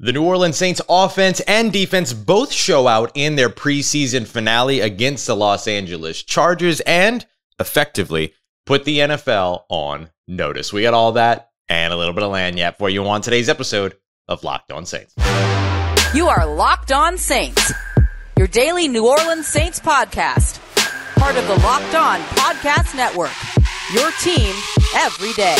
The New Orleans Saints offense and defense both show out in their preseason finale against the Los Angeles Chargers and effectively put the NFL on notice. We got all that and a little bit of lagniappe for you on today's episode of Locked On Saints. You are Locked On Saints, your daily New Orleans Saints podcast, part of the Locked On Podcast Network. Your team every day.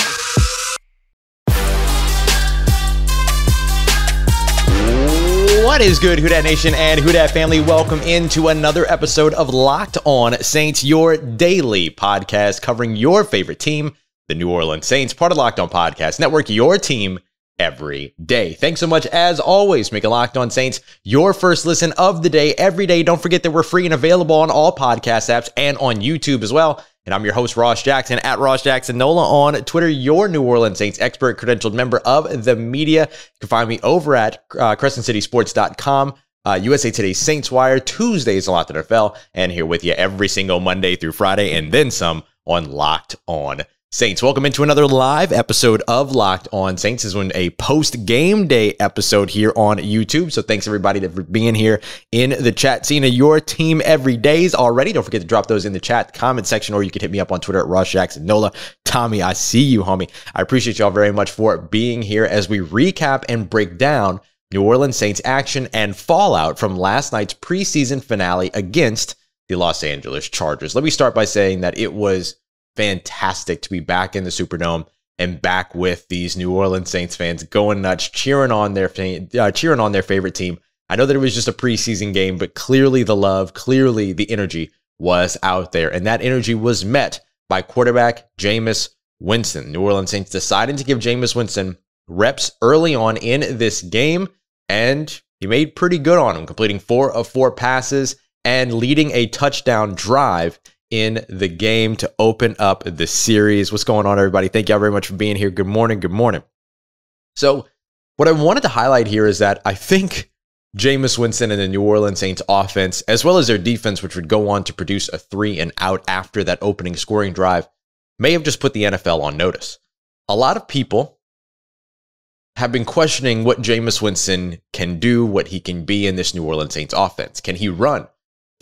What is good, Who Dat Nation and Who Dat family? Welcome into another episode of Locked On Saints, your daily podcast covering your favorite team, the New Orleans Saints, part of Locked On Podcast Network, your team every day. Thanks so much, as always, making Locked On Saints your first listen of the day every day. Don't forget that we're free and available on all podcast apps and on YouTube as well. And I'm your host, Ross Jackson, at Ross Jackson Nola on Twitter, your New Orleans Saints expert, credentialed member of the media. You can find me over at uh, CrescentCitySports.com. Uh, USA Today Saints Wire, Tuesdays on Locked NFL, and here with you every single Monday through Friday, and then some on Locked On Saints. Welcome into another live episode of Locked On Saints. This is when a post game day episode here on YouTube. So thanks everybody for being here in the chat scene your team every days already. Don't forget to drop those in the chat comment section, or you can hit me up on Twitter at Ross Jackson Nola. Tommy, I see you, homie. I appreciate y'all very much for being here as we recap and break down New Orleans Saints action and fallout from last night's preseason finale against the Los Angeles Chargers. Let me start by saying that it was fantastic to be back in the Superdome and back with these New Orleans Saints fans going nuts, cheering on their uh, cheering on their favorite team. I know that it was just a preseason game, but clearly the love, clearly the energy was out there, and that energy was met by quarterback Jameis Winston. New Orleans Saints deciding to give Jameis Winston reps early on in this game, and he made pretty good on him, completing four of four passes and leading a touchdown drive in the game to open up the series. What's going on, everybody? Thank y'all very much for being here. Good morning. Good morning. So, what I wanted to highlight here is that I think Jameis Winston and the New Orleans Saints offense, as well as their defense, which would go on to produce a three and out after that opening scoring drive, may have just put the NFL on notice. A lot of people have been questioning what Jameis Winston can do, what he can be in this New Orleans Saints offense. Can he run?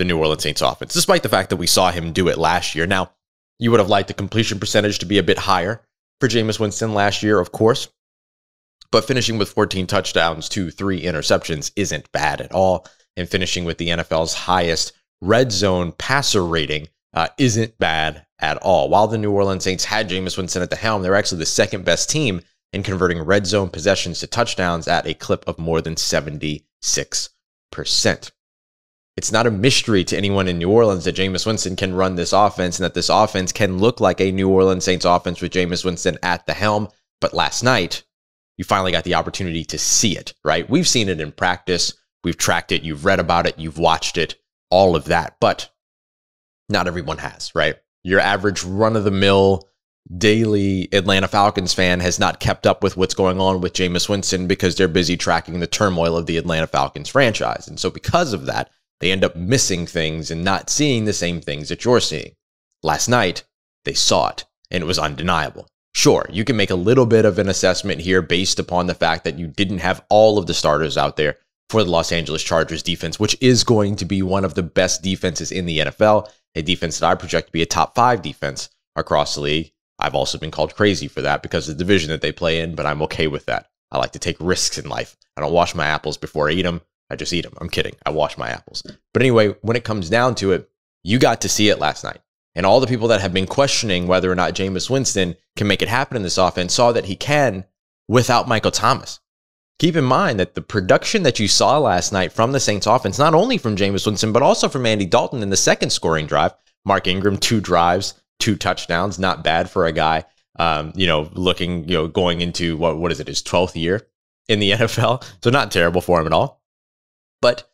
The New Orleans Saints offense, despite the fact that we saw him do it last year. Now, you would have liked the completion percentage to be a bit higher for Jameis Winston last year, of course, but finishing with 14 touchdowns to three interceptions isn't bad at all. And finishing with the NFL's highest red zone passer rating uh, isn't bad at all. While the New Orleans Saints had Jameis Winston at the helm, they're actually the second best team in converting red zone possessions to touchdowns at a clip of more than 76%. It's not a mystery to anyone in New Orleans that Jameis Winston can run this offense and that this offense can look like a New Orleans Saints offense with Jameis Winston at the helm. But last night, you finally got the opportunity to see it, right? We've seen it in practice. We've tracked it. You've read about it. You've watched it, all of that. But not everyone has, right? Your average run of the mill daily Atlanta Falcons fan has not kept up with what's going on with Jameis Winston because they're busy tracking the turmoil of the Atlanta Falcons franchise. And so, because of that, they end up missing things and not seeing the same things that you're seeing. Last night, they saw it, and it was undeniable. Sure, you can make a little bit of an assessment here based upon the fact that you didn't have all of the starters out there for the Los Angeles Chargers defense, which is going to be one of the best defenses in the NFL, a defense that I project to be a top five defense across the league. I've also been called crazy for that because of the division that they play in, but I'm okay with that. I like to take risks in life. I don't wash my apples before I eat them. I just eat them. I'm kidding. I wash my apples. But anyway, when it comes down to it, you got to see it last night. And all the people that have been questioning whether or not Jameis Winston can make it happen in this offense saw that he can without Michael Thomas. Keep in mind that the production that you saw last night from the Saints offense, not only from Jameis Winston, but also from Andy Dalton in the second scoring drive. Mark Ingram, two drives, two touchdowns, not bad for a guy, um, you know, looking, you know, going into what, what is it, his 12th year in the NFL. So not terrible for him at all. But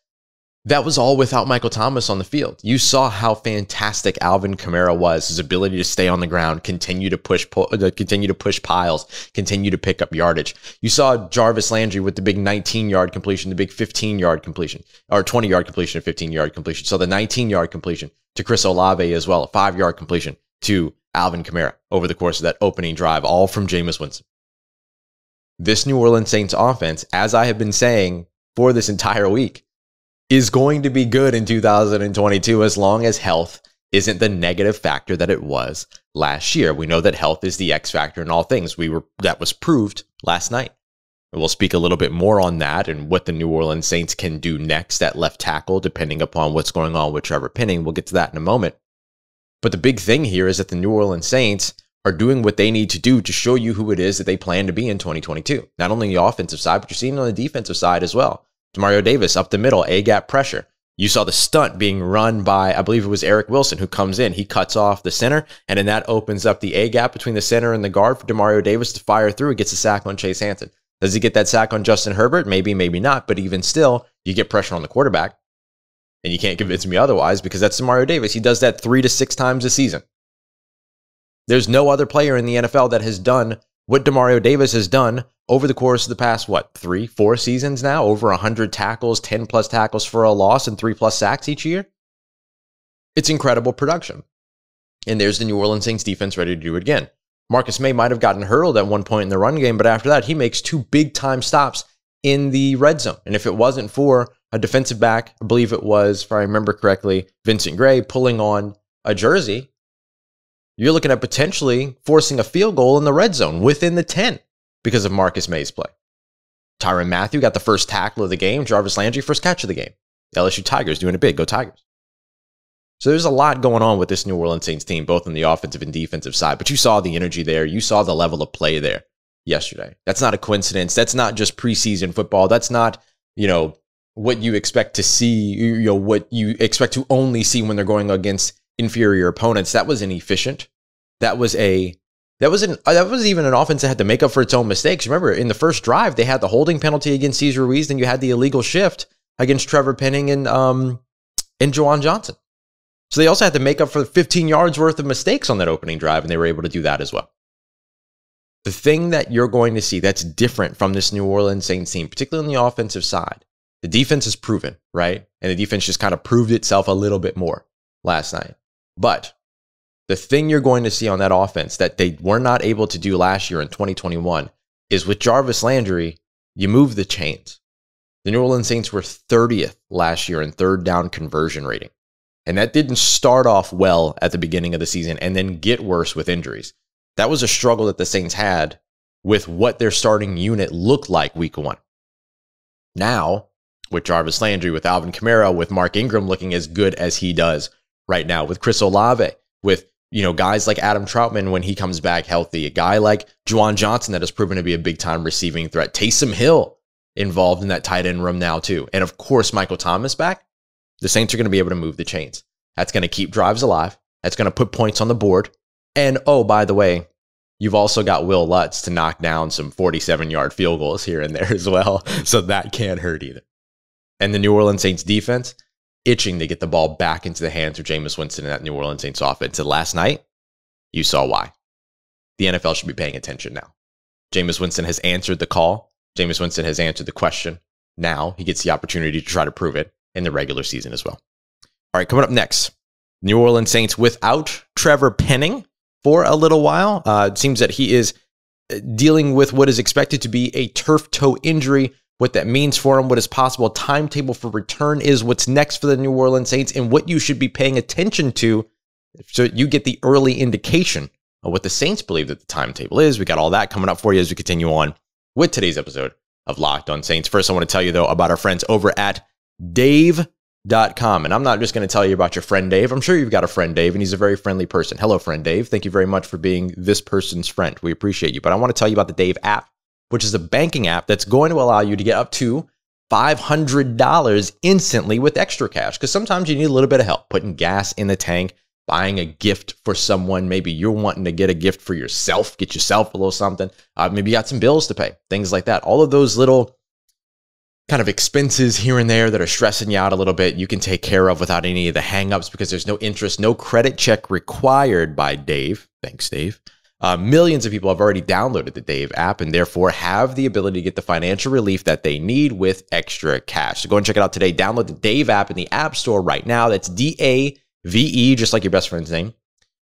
that was all without Michael Thomas on the field. You saw how fantastic Alvin Kamara was, his ability to stay on the ground, continue to push, uh, continue to push piles, continue to pick up yardage. You saw Jarvis Landry with the big 19 yard completion, the big 15 yard completion, or 20 yard completion, 15 yard completion. So the 19 yard completion to Chris Olave as well, a five yard completion to Alvin Kamara over the course of that opening drive, all from Jameis Winston. this New Orleans Saints offense, as I have been saying for this entire week, is going to be good in 2022 as long as health isn't the negative factor that it was last year. We know that health is the X factor in all things. We were that was proved last night. And we'll speak a little bit more on that and what the New Orleans Saints can do next at left tackle, depending upon what's going on with Trevor Penning. We'll get to that in a moment. But the big thing here is that the New Orleans Saints are doing what they need to do to show you who it is that they plan to be in 2022. Not only on the offensive side, but you're seeing on the defensive side as well. Demario Davis up the middle, A gap pressure. You saw the stunt being run by, I believe it was Eric Wilson, who comes in. He cuts off the center, and then that opens up the A gap between the center and the guard for Demario Davis to fire through. He gets a sack on Chase Hansen. Does he get that sack on Justin Herbert? Maybe, maybe not. But even still, you get pressure on the quarterback. And you can't convince me otherwise because that's Demario Davis. He does that three to six times a season. There's no other player in the NFL that has done what Demario Davis has done over the course of the past, what, three, four seasons now? Over 100 tackles, 10 plus tackles for a loss, and three plus sacks each year? It's incredible production. And there's the New Orleans Saints defense ready to do it again. Marcus Maye might have gotten hurdled at one point in the run game, but after that, he makes two big time stops in the red zone. And if it wasn't for a defensive back, I believe it was, if I remember correctly, Vincent Gray pulling on a jersey, you're looking at potentially forcing a field goal in the red zone within the 10 because of Marcus Maye's play. Tyrann Mathieu got the first tackle of the game. Jarvis Landry, first catch of the game. LSU Tigers doing it big. Go Tigers. So there's a lot going on with this New Orleans Saints team, both on the offensive and defensive side. But you saw the energy there. You saw the level of play there yesterday. That's not a coincidence. That's not just preseason football. That's not, you know, what you expect to see, you know, what you expect to only see when they're going against inferior opponents. That was inefficient. That was a that was an that was even an offense that had to make up for its own mistakes. Remember, in the first drive, they had the holding penalty against Cesar Ruiz, then you had the illegal shift against Trevor Penning and um and Juwan Johnson. So they also had to make up for 15 yards worth of mistakes on that opening drive, and they were able to do that as well. The thing that you're going to see that's different from this New Orleans Saints team, particularly on the offensive side, the defense is proven, right? And the defense just kind of proved itself a little bit more last night. But the thing you're going to see on that offense that they were not able to do last year in 2021 is with Jarvis Landry, you move the chains. The New Orleans Saints were 30th last year in third down conversion rating. And that didn't start off well at the beginning of the season and then get worse with injuries. That was a struggle that the Saints had with what their starting unit looked like week one. Now, with Jarvis Landry, with Alvin Kamara, with Mark Ingram looking as good as he does right now, with Chris Olave, with you know guys like Adam Trautman when he comes back healthy, a guy like Juwan Johnson that has proven to be a big time receiving threat, Taysom Hill involved in that tight end room now too, and of course Michael Thomas back the Saints are going to be able to move the chains. That's going to keep drives alive. That's going to put points on the board. And oh, by the way, you've also got Will Lutz to knock down some 47 yard field goals here and there as well. So that can't hurt either. And the New Orleans Saints defense, itching to get the ball back into the hands of Jameis Winston and that New Orleans Saints offense. And last night, you saw why. The NFL should be paying attention now. Jameis Winston has answered the call. Jameis Winston has answered the question. Now he gets the opportunity to try to prove it in the regular season as well. All right, coming up next, New Orleans Saints without Trevor Penning for a little while. Uh, it seems that he is uh, dealing with what is expected to be a turf toe injury. What that means for him, what his possible timetable for return is, what's next for the New Orleans Saints, and what you should be paying attention to so you get the early indication of what the Saints believe that the timetable is. We got all that coming up for you as we continue on with today's episode of Locked on Saints. First, I want to tell you, though, about our friends over at dave.com. And I'm not just going to tell you about your friend Dave. I'm sure you've got a friend Dave, and he's a very friendly person. Hello, friend Dave. Thank you very much for being this person's friend. We appreciate you. But I want to tell you about the Dave app, which is a banking app that's going to allow you to get up to $500 instantly with extra cash. Because sometimes you need a little bit of help putting gas in the tank, buying a gift for someone. Maybe you're wanting to get a gift for yourself, get yourself a little something. Uh, maybe you got some bills to pay, things like that. All of those little kind of expenses here and there that are stressing you out a little bit, you can take care of without any of the hangups because there's no interest, no credit check required by Dave. Thanks, Dave. Uh, millions of people have already downloaded the Dave app and therefore have the ability to get the financial relief that they need with extra cash. So go and check it out today. Download the Dave app in the App Store right now. That's D A V E, just like your best friend's name.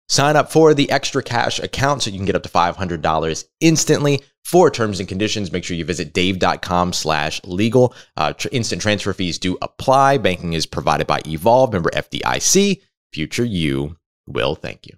Sign up for the extra cash account so you can get up to $500 instantly. For terms and conditions, make sure you visit dave.com slash legal. Uh, tr- instant transfer fees do apply. Banking is provided by Evolve, member FDIC. Future you will thank you.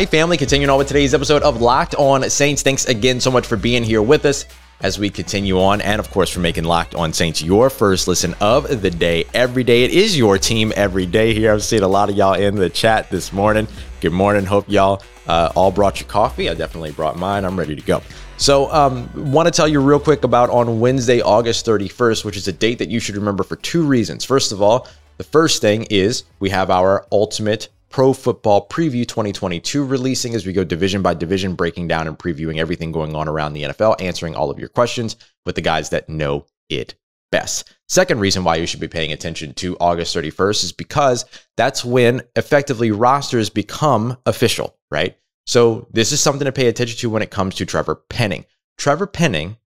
Right, family, continuing on with today's episode of Locked On Saints. Thanks again so much for being here with us as we continue on, and of course, for making Locked On Saints your first listen of the day every day. It is your team every day here. I've seen a lot of y'all in the chat this morning. Good morning. Hope y'all uh, all brought your coffee. I definitely brought mine. I'm ready to go. So, um, want to tell you real quick about on Wednesday, August 31st, which is a date that you should remember for two reasons. First of all, the first thing is we have our ultimate Pro Football Preview 2022 releasing as we go division by division, breaking down and previewing everything going on around the NFL, answering all of your questions with the guys that know it best. Second reason why you should be paying attention to August 31st is because that's when effectively rosters become official, right? So this is something to pay attention to when it comes to Trevor Penning. Trevor Penning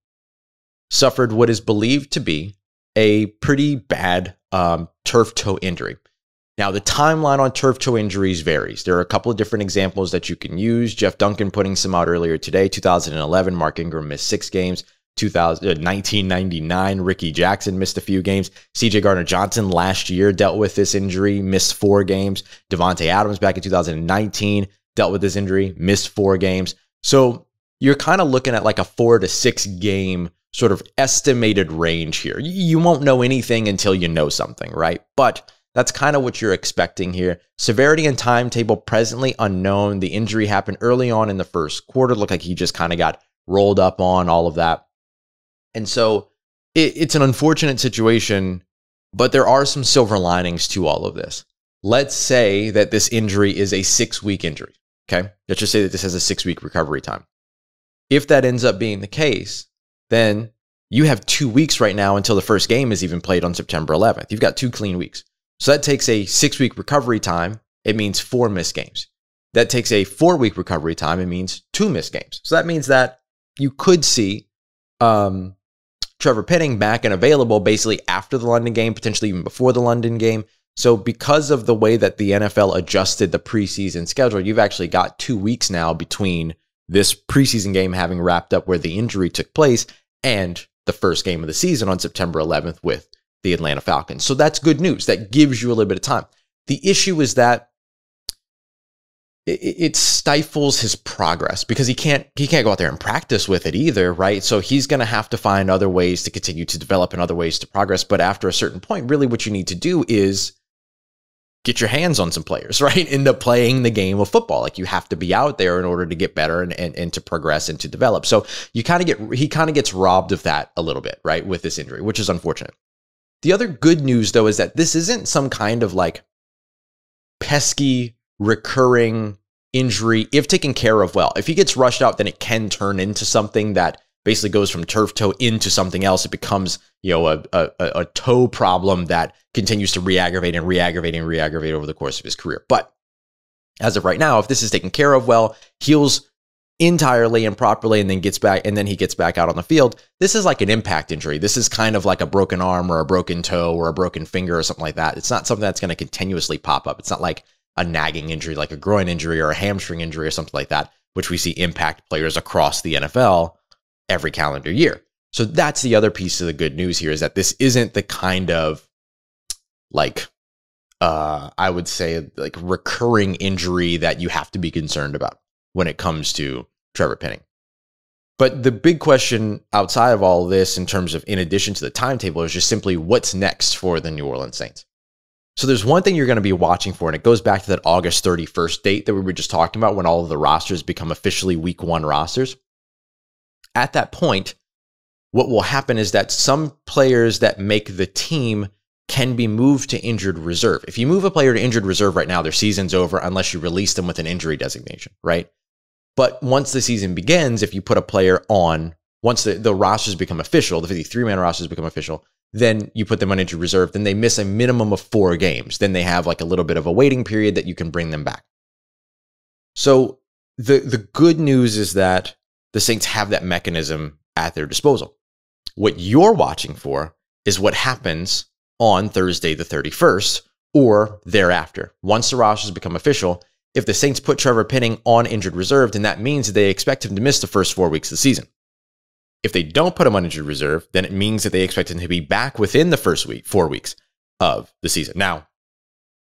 suffered what is believed to be a pretty bad um, turf toe injury. Now, the timeline on turf toe injuries varies. There are a couple of different examples that you can use. Jeff Duncan putting some out earlier today. 2011, Mark Ingram missed six games. 2000, uh, 1999, Rickey Jackson missed a few games. CJ Gardner Johnson last year dealt with this injury, missed four games. Davante Adams back in 2019 dealt with this injury, missed four games. So you're kind of looking at like a four to six game sort of estimated range here. You won't know anything until you know something, right? But that's kind of what you're expecting here. Severity and timetable presently unknown. The injury happened early on in the first quarter. Looked like he just kind of got rolled up on all of that. And so it, it's an unfortunate situation, but there are some silver linings to all of this. Let's say that this injury is a six week injury. Okay. Let's just say that this has a six week recovery time. If that ends up being the case, then you have two weeks right now until the first game is even played on September 11th. You've got two clean weeks. So that takes a six week recovery time. It means four missed games. That takes a four week recovery time. It means two missed games. So that means that you could see um, Trevor Penning back and available basically after the London game, potentially even before the London game. So, because of the way that the NFL adjusted the preseason schedule, you've actually got two weeks now between this preseason game having wrapped up where the injury took place and the first game of the season on September 11th with the Atlanta Falcons. So that's good news. That gives you a little bit of time. The issue is that it, stifles his progress because he can't he can't go out there and practice with it either, right? So he's going to have to find other ways to continue to develop and other ways to progress. But after a certain point, really, what you need to do is get your hands on some players, right? Into playing the game of football. Like you have to be out there in order to get better and, and, and to progress and to develop. So you kind of get, he kind of gets robbed of that a little bit, right? With this injury, which is unfortunate. The other good news, though, is that this isn't some kind of like pesky, recurring injury if taken care of well. If he gets rushed out, then it can turn into something that basically goes from turf toe into something else. It becomes, you know, a, a, a toe problem that continues to re-aggravate and re-aggravate and re-aggravate over the course of his career. But as of right now, if this is taken care of well, heals entirely and properly and then gets back and then he gets back out on the field. This is like an impact injury. This is kind of like a broken arm or a broken toe or a broken finger or something like that. It's not something that's going to continuously pop up. It's not like a nagging injury like a groin injury or a hamstring injury or something like that which we see impact players across the NFL every calendar year. So that's the other piece of the good news here is that this isn't the kind of like uh I would say like recurring injury that you have to be concerned about when it comes to Trevor Penning. But the big question outside of all this, in terms of in addition to the timetable, is just simply what's next for the New Orleans Saints. So there's one thing you're going to be watching for, and it goes back to that August 31st date that we were just talking about when all of the rosters become officially week one rosters. At that point, what will happen is that some players that make the team can be moved to injured reserve. If you move a player to injured reserve right now, their season's over unless you release them with an injury designation, right? But once the season begins, if you put a player on, once the, the rosters become official, the 53 man rosters become official, then you put them on injured reserve, then they miss a minimum of four games. Then they have like a little bit of a waiting period that you can bring them back. So the the good news is that the Saints have that mechanism at their disposal. What you're watching for is what happens on Thursday, the 31st, or thereafter. Once the rosters become official, if the Saints put Trevor Penning on injured reserve, then that means that they expect him to miss the first four weeks of the season. If they don't put him on injured reserve, then it means that they expect him to be back within the first week, four weeks of the season. Now,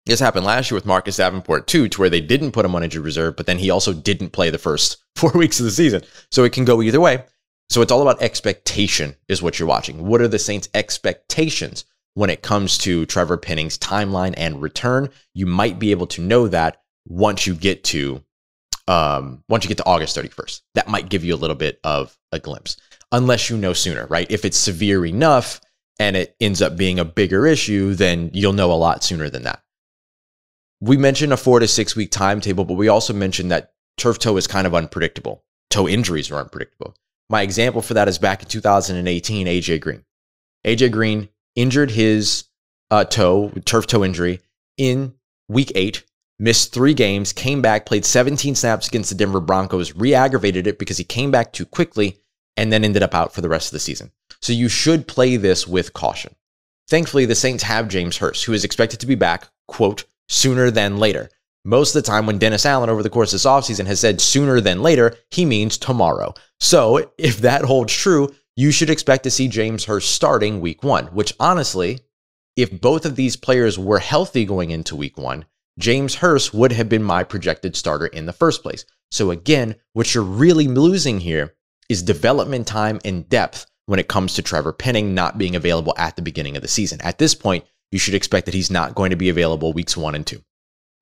this happened last year with Marcus Davenport too, to where they didn't put him on injured reserve, but then he also didn't play the first four weeks of the season. So it can go either way. So it's all about expectation, is what you're watching. What are the Saints' expectations when it comes to Trevor Penning's timeline and return? You might be able to know that once you get to um, once you get to August 31st. That might give you a little bit of a glimpse, unless you know sooner, right? If it's severe enough and it ends up being a bigger issue, then you'll know a lot sooner than that. We mentioned a four to six week timetable, but we also mentioned that turf toe is kind of unpredictable. Toe injuries are unpredictable. My example for that is back in 2018, AJ Green. AJ Green injured his uh, toe, turf toe injury, in week eight, missed three games, came back, played 17 snaps against the Denver Broncos, re aggravated it because he came back too quickly, and then ended up out for the rest of the season. So you should play this with caution. Thankfully, the Saints have James Hurst, who is expected to be back, quote, sooner than later. Most of the time, when Dennis Allen over the course of this offseason has said sooner than later, he means tomorrow. So if that holds true, you should expect to see James Hurst starting week one, which honestly, if both of these players were healthy going into week one, James Hurst would have been my projected starter in the first place. So again, what you're really losing here is development time and depth when it comes to Trevor Penning not being available at the beginning of the season. At this point, you should expect that he's not going to be available weeks one and two.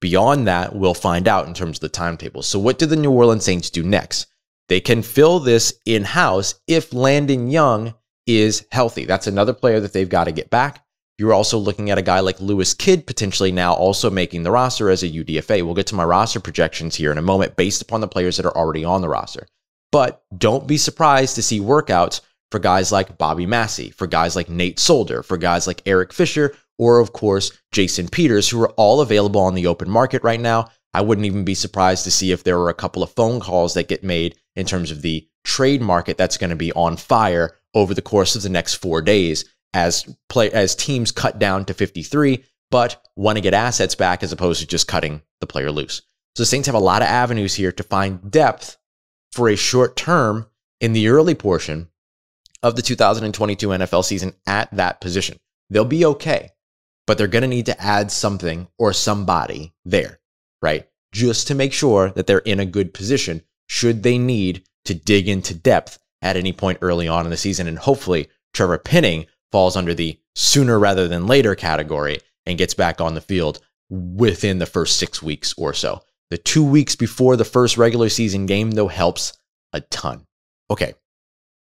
Beyond that, we'll find out in terms of the timetable. So, what do the New Orleans Saints do next? They can fill this in house if Landon Young is healthy. That's another player that they've got to get back. You're also looking at a guy like Lewis Kidd potentially now also making the roster as a UDFA. We'll get to my roster projections here in a moment based upon the players that are already on the roster. But don't be surprised to see workouts for guys like Bobby Massey, for guys like Nate Solder, for guys like Eric Fisher, or of course, Jason Peters, who are all available on the open market right now. I wouldn't even be surprised to see if there were a couple of phone calls that get made in terms of the trade market that's going to be on fire over the course of the next four days as play as teams cut down to 53, but want to get assets back as opposed to just cutting the player loose. So the Saints have a lot of avenues here to find depth for a short term in the early portion of the 2022 NFL season at that position. They'll be okay but they're going to need to add something or somebody there, right? Just to make sure that they're in a good position should they need to dig into depth at any point early on in the season. And hopefully, Trevor Penning falls under the sooner rather than later category and gets back on the field within the first six weeks or so. The two weeks before the first regular season game, though, helps a ton. Okay,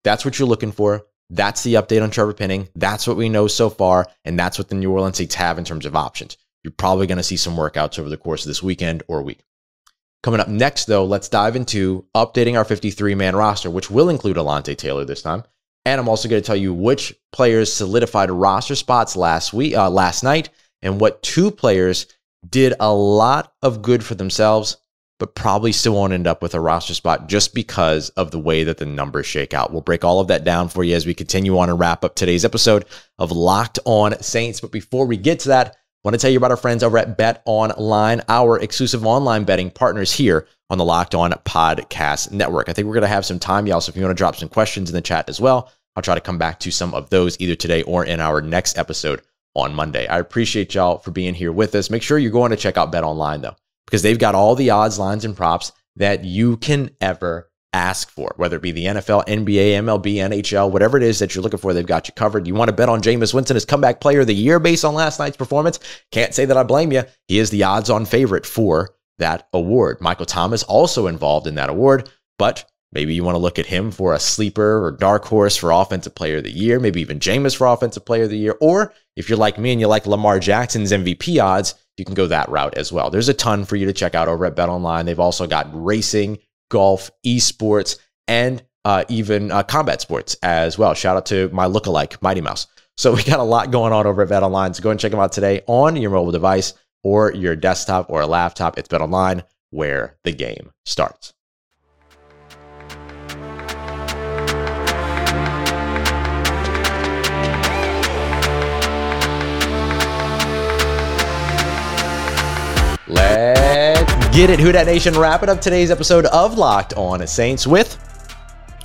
that's what you're looking for. That's the update on Trevor Penning. That's what we know so far. And that's what the New Orleans Saints have in terms of options. You're probably going to see some workouts over the course of this weekend or week. Coming up next, though, let's dive into updating our 53 man roster, which will include Alontae Taylor this time. And I'm also going to tell you which players solidified roster spots last week, uh, last night, and what two players did a lot of good for themselves but probably still won't end up with a roster spot just because of the way that the numbers shake out. We'll break all of that down for you as we continue on and wrap up today's episode of Locked On Saints. But before we get to that, I want to tell you about our friends over at Bet Online, our exclusive online betting partners here on the Locked On Podcast Network. I think we're going to have some time, y'all. So if you want to drop some questions in the chat as well, I'll try to come back to some of those either today or in our next episode on Monday. I appreciate y'all for being here with us. Make sure you're going to check out Bet Online, though because they've got all the odds, lines, and props that you can ever ask for, whether it be the NFL, NBA, MLB, NHL, whatever it is that you're looking for, they've got you covered. You want to bet on Jameis Winston as comeback player of the year based on last night's performance? Can't say that I blame you. He is the odds on favorite for that award. Michael Thomas also involved in that award, but maybe you want to look at him for a sleeper or dark horse for offensive player of the year, maybe even Jameis for offensive player of the year. Or if you're like me and you like Lamar Jackson's MVP odds, you can go that route as well. There's a ton for you to check out over at Bet Online. They've also got racing, golf, esports, and uh, even uh, combat sports as well. Shout out to my lookalike, Mighty Mouse. So we got a lot going on over at Bet Online. So go and check them out today on your mobile device or your desktop or a laptop. It's Bet Online where the game starts. Get it, Who Dat Nation. Wrapping up today's episode of Locked On Saints with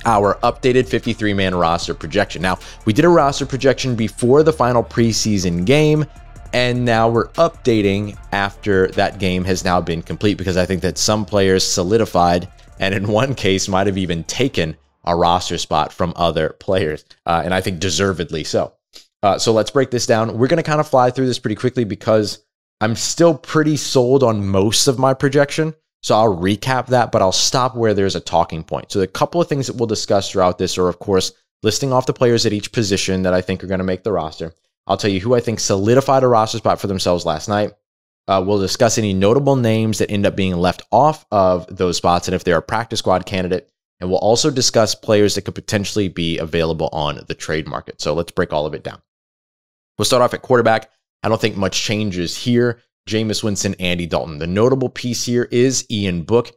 our updated 53 man roster projection. Now, we did a roster projection before the final preseason game, and now we're updating after that game has now been complete because I think that some players solidified and in one case might have even taken a roster spot from other players, uh, and I think deservedly so. Uh, so let's break this down. We're going to kind of fly through this pretty quickly because I'm still pretty sold on most of my projection. So I'll recap that, but I'll stop where there's a talking point. So the couple of things that we'll discuss throughout this are, of course, listing off the players at each position that I think are going to make the roster. I'll tell you who I think solidified a roster spot for themselves last night. Uh, we'll discuss any notable names that end up being left off of those spots and if they're a practice squad candidate. And we'll also discuss players that could potentially be available on the trade market. So let's break all of it down. We'll start off at quarterback. I don't think much changes here. Jameis Winston, Andy Dalton. The notable piece here is Ian Book.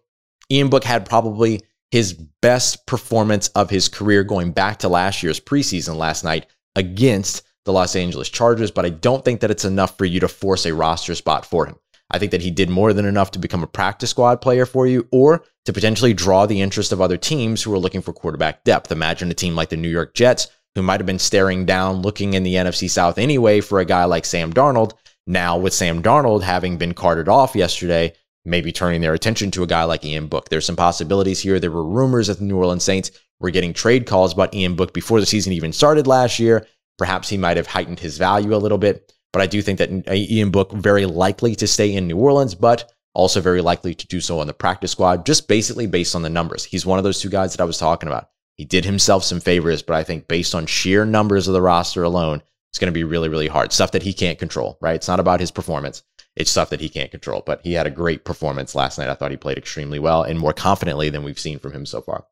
Ian Book had probably his best performance of his career going back to last year's preseason last night against the Los Angeles Chargers, but I don't think that it's enough for you to force a roster spot for him. I think that he did more than enough to become a practice squad player for you or to potentially draw the interest of other teams who are looking for quarterback depth. Imagine a team like the New York Jets who might have been staring down, looking in the NFC South anyway for a guy like Sam Darnold. Now, with Sam Darnold having been carted off yesterday, maybe turning their attention to a guy like Ian Book. There's some possibilities here. There were rumors that the New Orleans Saints were getting trade calls about Ian Book before the season even started last year. Perhaps he might have heightened his value a little bit, but I do think that Ian Book very likely to stay in New Orleans, but also very likely to do so on the practice squad, just basically based on the numbers. He's one of those two guys that I was talking about. He did himself some favors, but I think based on sheer numbers of the roster alone, it's going to be really, really hard. Stuff that he can't control, right? It's not about his performance. It's stuff that he can't control. But he had a great performance last night. I thought he played extremely well and more confidently than we've seen from him so far.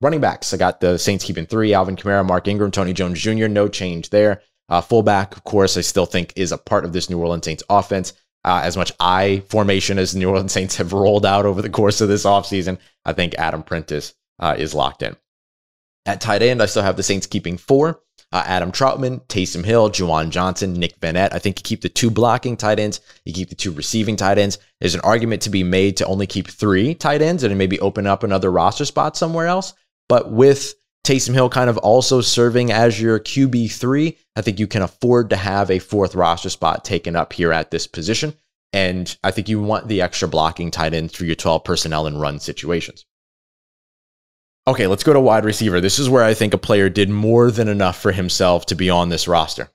Running backs, I got the Saints keeping three Alvin Kamara, Mark Ingram, Tony Jones Jr., no change there. Uh, fullback, of course, I still think is a part of this New Orleans Saints offense. Uh, as much I formation as New Orleans Saints have rolled out over the course of this offseason, I think Adam Prentice uh, is locked in. At tight end, I still have the Saints keeping four. Uh, Adam Trautman, Taysom Hill, Juwan Johnson, Nick Vannett. I think you keep the two blocking tight ends, you keep the two receiving tight ends. There's an argument to be made to only keep three tight ends and maybe open up another roster spot somewhere else. But with Taysom Hill kind of also serving as your QB3, I think you can afford to have a fourth roster spot taken up here at this position. And I think you want the extra blocking tight ends for your 12 personnel and run situations. Okay, let's go to wide receiver. This is where I think a player did more than enough for himself to be on this roster.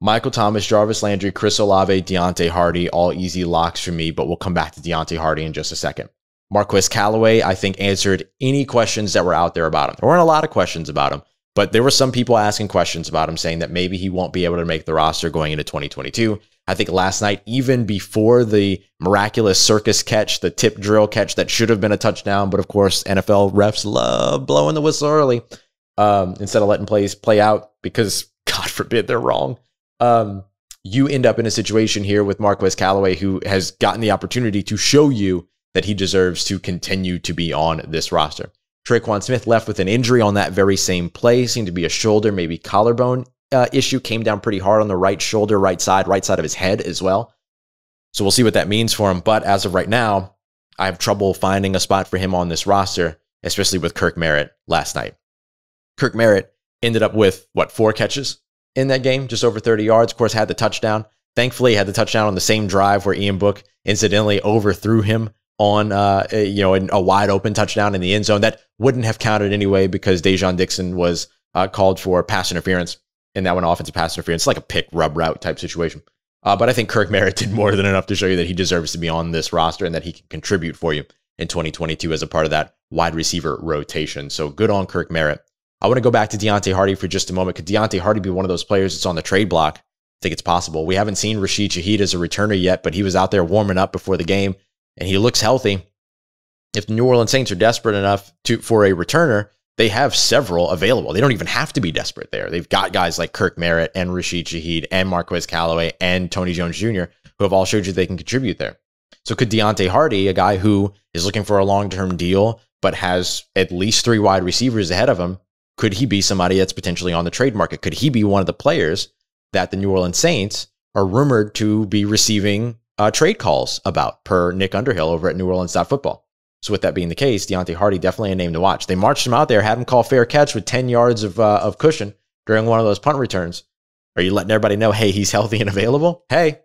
Michael Thomas, Jarvis Landry, Chris Olave, Deonte Harty, all easy locks for me, but we'll come back to Deonte Harty in just a second. Marquez Callaway, I think, answered any questions that were out there about him. There weren't a lot of questions about him, but there were some people asking questions about him saying that maybe he won't be able to make the roster going into 2022. I think last night, even before the miraculous circus catch, the tip drill catch that should have been a touchdown, but of course, NFL refs love blowing the whistle early um, instead of letting plays play out because God forbid they're wrong. Um, you end up in a situation here with Marquez Callaway, who has gotten the opportunity to show you that he deserves to continue to be on this roster. Tre'Quan Smith left with an injury on that very same play, seemed to be a shoulder, maybe collarbone uh, issue came down pretty hard on the right shoulder, right side, right side of his head as well. So we'll see what that means for him. But as of right now, I have trouble finding a spot for him on this roster, especially with Kirk Merritt last night. Kirk Merritt ended up with what four catches in that game, just over 30 yards. Of course, had the touchdown. Thankfully, had the touchdown on the same drive where Ian Book incidentally overthrew him on uh, a, you know a wide open touchdown in the end zone that wouldn't have counted anyway because Dai'Jean Dixon was uh, called for pass interference and that one offensive pass interference, like a pick rub route type situation. Uh, but I think Kirk Merritt did more than enough to show you that he deserves to be on this roster and that he can contribute for you in 2022 as a part of that wide receiver rotation. So good on Kirk Merritt. I want to go back to Deonte Harty for just a moment. Could Deonte Harty be one of those players that's on the trade block? I think it's possible. We haven't seen Rashid Shaheed as a returner yet, but he was out there warming up before the game and he looks healthy. If the New Orleans Saints are desperate enough to for a returner, they have several available. They don't even have to be desperate there. They've got guys like Kirk Merritt and Rashid Shaheed and Marquez Callaway and Tony Jones Jr., who have all showed you they can contribute there. So could Deonte Harty, a guy who is looking for a long-term deal, but has at least three wide receivers ahead of him, could he be somebody that's potentially on the trade market? Could he be one of the players that the New Orleans Saints are rumored to be receiving uh, trade calls about per Nick Underhill over at New Orleans Football. So with that being the case, Deonte Harty definitely a name to watch. They marched him out there, had him call fair catch with 10 yards of, uh, of cushion during one of those punt returns. Are you letting everybody know, hey, he's healthy and available? Hey,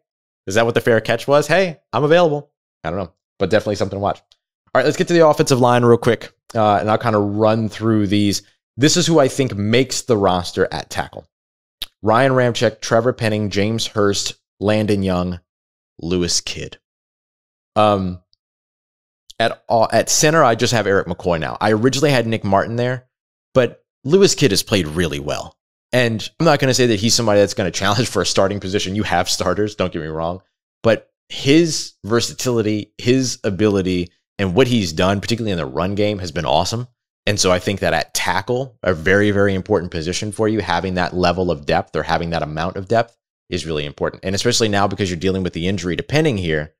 is that what the fair catch was? Hey, I'm available. I don't know, but definitely something to watch. All right, let's get to the offensive line real quick, uh, and I'll kind of run through these. This is who I think makes the roster at tackle. Ryan Ramczyk, Trevor Penning, James Hurst, Landon Young, Lewis Kidd. Um, at all, at center, I just have Erik McCoy now. I originally had Nick Martin there, but Lewis Kidd has played really well. And I'm not going to say that he's somebody that's going to challenge for a starting position. You have starters, don't get me wrong, but his versatility, his ability, and what he's done, particularly in the run game, has been awesome. And so I think that at tackle, a very, very important position for you, having that level of depth or having that amount of depth is really important. And especially now because you're dealing with the injury depending here,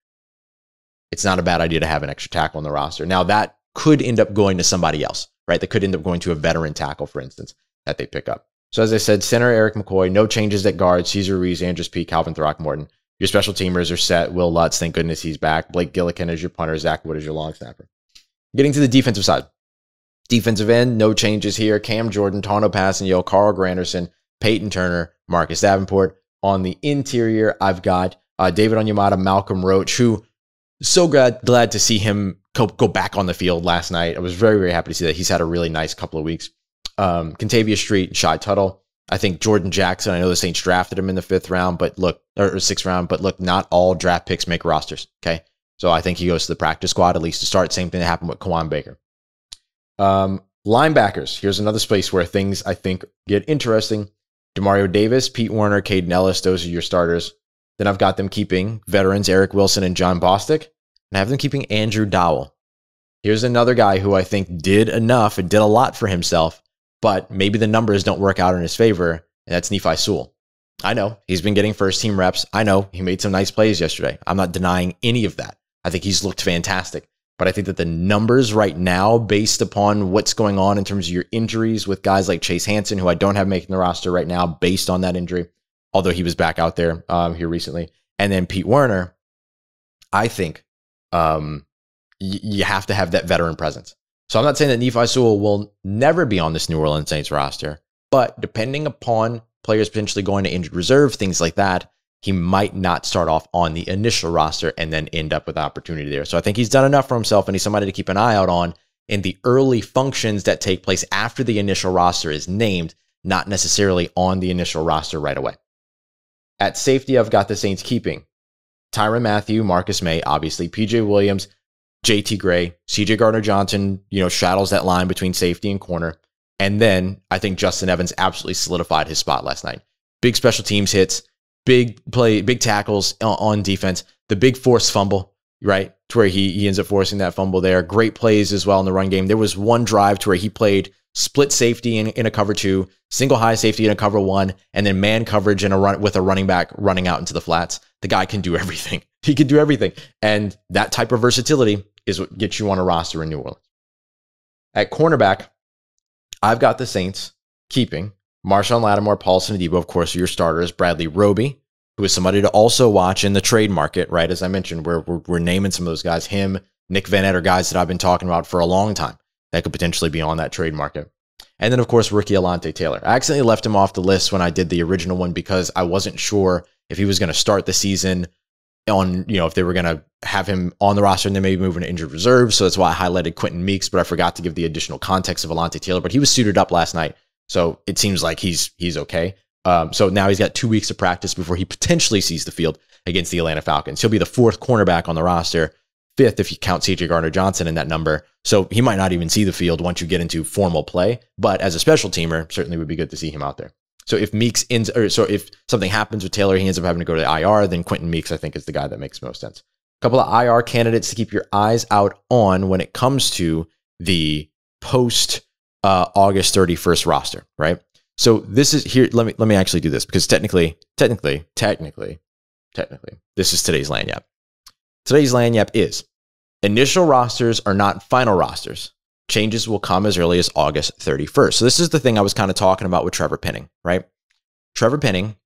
it's not a bad idea to have an extra tackle on the roster. Now, that could end up going to somebody else, right? That could end up going to a veteran tackle, for instance, that they pick up. So, as I said, center Erik McCoy, no changes at guard. Cesar Ruiz, Andrus Peat, Calvin Throckmorton. Your special teamers are set. Will Lutz, thank goodness he's back. Blake Gillikin is your punter. Zach Wood is your long snapper. Getting to the defensive side. Defensive end, no changes here. Cam Jordan, Tanoh Kpassagnon, Carl Granderson, Peyton Turner, Marcus Davenport. On the interior, I've got uh, David Onyemata, Malcolm Roach, who so glad glad to see him go, go back on the field last night. I was very very happy to see that he's had a really nice couple of weeks. Um, Kentavius Street, Shy Tuttle. I think Jordan Jackson. I know the Saints drafted him in the fifth round, but look, or sixth round, but look, not all draft picks make rosters. Okay, so I think he goes to the practice squad at least to start. Same thing that happened with Kawaan Baker. Um, linebackers. Here's another space where things I think get interesting. Demario Davis, Pete Werner, Kaden Elliss. Those are your starters. Then I've got them keeping veterans Eric Wilson and Jon Bostic, and I have them keeping Andrew Dowell. Here's another guy who I think did enough and did a lot for himself, but maybe the numbers don't work out in his favor, and that's Nephi Sewell. I know he's been getting first team reps. I know he made some nice plays yesterday. I'm not denying any of that. I think he's looked fantastic. But I think that the numbers right now, based upon what's going on in terms of your injuries with guys like Chase Hansen, who I don't have making the roster right now based on that injury, although he was back out there um, here recently. And then Pete Werner, I think um, y- you have to have that veteran presence. So I'm not saying that Nephi Sewell will never be on this New Orleans Saints roster, but depending upon players potentially going to injured reserve, things like that, he might not start off on the initial roster and then end up with opportunity there. So I think he's done enough for himself and he's somebody to keep an eye out on in the early functions that take place after the initial roster is named, not necessarily on the initial roster right away. At safety, I've got the Saints keeping Tyrann Mathieu, Marcus Maye, obviously, PJ Williams, JT Gray, CJ Gardner Johnson, you know, shadows that line between safety and corner. And then I think Justin Evans absolutely solidified his spot last night. Big special teams hits, big play, big tackles on defense, the big force fumble, right? To where he, he ends up forcing that fumble there. Great plays as well in the run game. There was one drive to where he played split safety in, in a cover two, single high safety in a cover one, and then man coverage in a run with a running back running out into the flats. The guy can do everything. He can do everything. And that type of versatility is what gets you on a roster in New Orleans. At cornerback, I've got the Saints keeping Marshon Lattimore, Paulson Adebo, of course, are your starters. Bradley Roby, who is somebody to also watch in the trade market, right? As I mentioned, we're, we're, we're naming some of those guys. Him, Nick Vannett are guys that I've been talking about for a long time that could potentially be on that trade market. And then, of course, rookie Alontae Taylor. I accidentally left him off the list when I did the original one because I wasn't sure if he was going to start the season on, you know, if they were going to have him on the roster and then maybe move into injured reserve. So that's why I highlighted Quentin Meeks, but I forgot to give the additional context of Alontae Taylor. But he was suited up last night. So it seems like he's he's okay. Um, so now he's got two weeks of practice before he potentially sees the field against the Atlanta Falcons. He'll be the fourth cornerback on the roster fifth if you count CJ Gardner Johnson in that number. So he might not even see the field once you get into formal play. But as a special teamer, certainly would be good to see him out there. So if Meeks ends, or so if something happens with Taylor, he ends up having to go to the IR, then Quentin Meeks, I think, is the guy that makes most sense. A couple of IR candidates to keep your eyes out on when it comes to the post uh, August 31st roster, right? So this is here. Let me let me actually do this because technically, technically, technically, technically, this is today's lagniappe. Today's lagniappe is initial rosters are not final rosters. Changes will come as early as August 31st. So this is the thing I was kind of talking about with Trevor Penning, right? Trevor Penning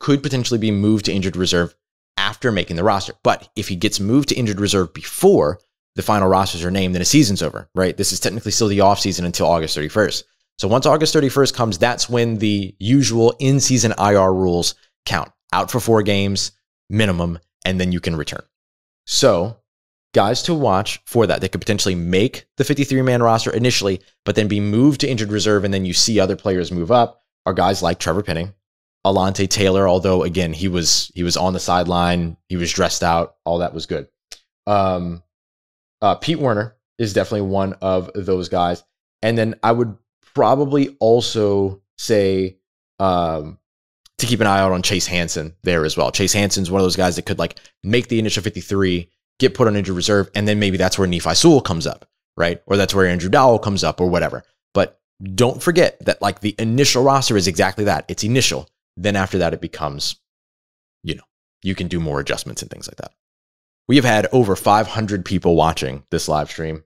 could potentially be moved to injured reserve after making the roster. But if he gets moved to injured reserve before the final rosters are named, then his season's over, right? This is technically still the offseason until August 31st. So once August 31st comes, that's when the usual in season IR rules count out for four games minimum, and then you can return. So guys to watch for that. They could potentially make the 53 man roster initially, but then be moved to injured reserve, and then you see other players move up. Are guys like Trevor Penning, Alontae Taylor, although again he was he was on the sideline, he was dressed out, all that was good. Um, uh, Pete Werner is definitely one of those guys, and then I would probably also say um, to keep an eye out on Chase Hansen there as well. Chase Hansen's one of those guys that could like make the initial 53, get put on injured reserve, and then maybe that's where Nephi Sewell comes up, right? Or that's where Andrew Dowell comes up or whatever. But don't forget that like the initial roster is exactly that. It's initial. Then after that, it becomes, you know, you can do more adjustments and things like that. We have had over 500 people watching this live stream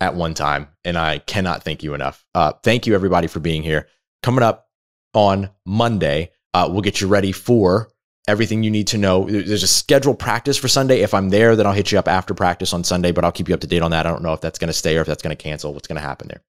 at one time, and I cannot thank you enough. Uh, thank you, everybody, for being here. Coming up on Monday, uh, we'll get you ready for everything you need to know. There's a scheduled practice for Sunday. If I'm there, then I'll hit you up after practice on Sunday, but I'll keep you up to date on that. I don't know if that's going to stay or if that's going to cancel, what's going to happen there.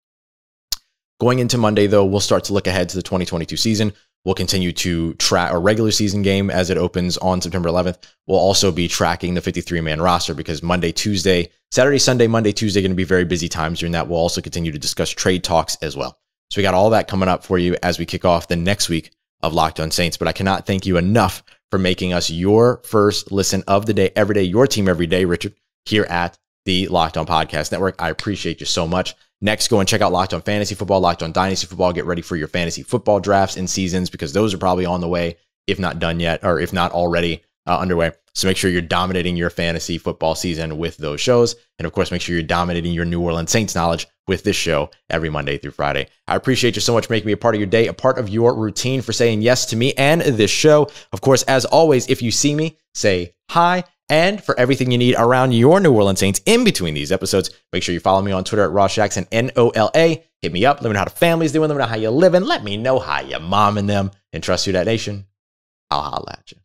Going into Monday, though, we'll start to look ahead to the 2022 season. We'll continue to track a regular season game as it opens on September 11th. We'll also be tracking the 53 man roster because Monday, Tuesday, Saturday, Sunday, Monday, Tuesday going to be very busy times during that. We'll also continue to discuss trade talks as well. So we got all that coming up for you as we kick off the next week of Locked On Saints. But I cannot thank you enough for making us your first listen of the day, every day, your team every day, Richard, here at the Locked On Podcast Network. I appreciate you so much. Next, go and check out Locked On Fantasy Football, Locked On Dynasty Football. Get ready for your fantasy football drafts and seasons because those are probably on the way, if not done yet, or if not already uh, underway. So make sure you're dominating your fantasy football season with those shows. And of course, make sure you're dominating your New Orleans Saints knowledge with this show every Monday through Friday. I appreciate you so much making me a part of your day, a part of your routine, for saying yes to me and this show. Of course, as always, if you see me, say hi. And for everything you need around your New Orleans Saints in between these episodes, make sure you follow me on Twitter at Ross Jackson, N O L A. Hit me up. Let me know how the family's doing. Let me know how you're living. Let me know how your mom and them. And trust you, that nation. I'll holla at you.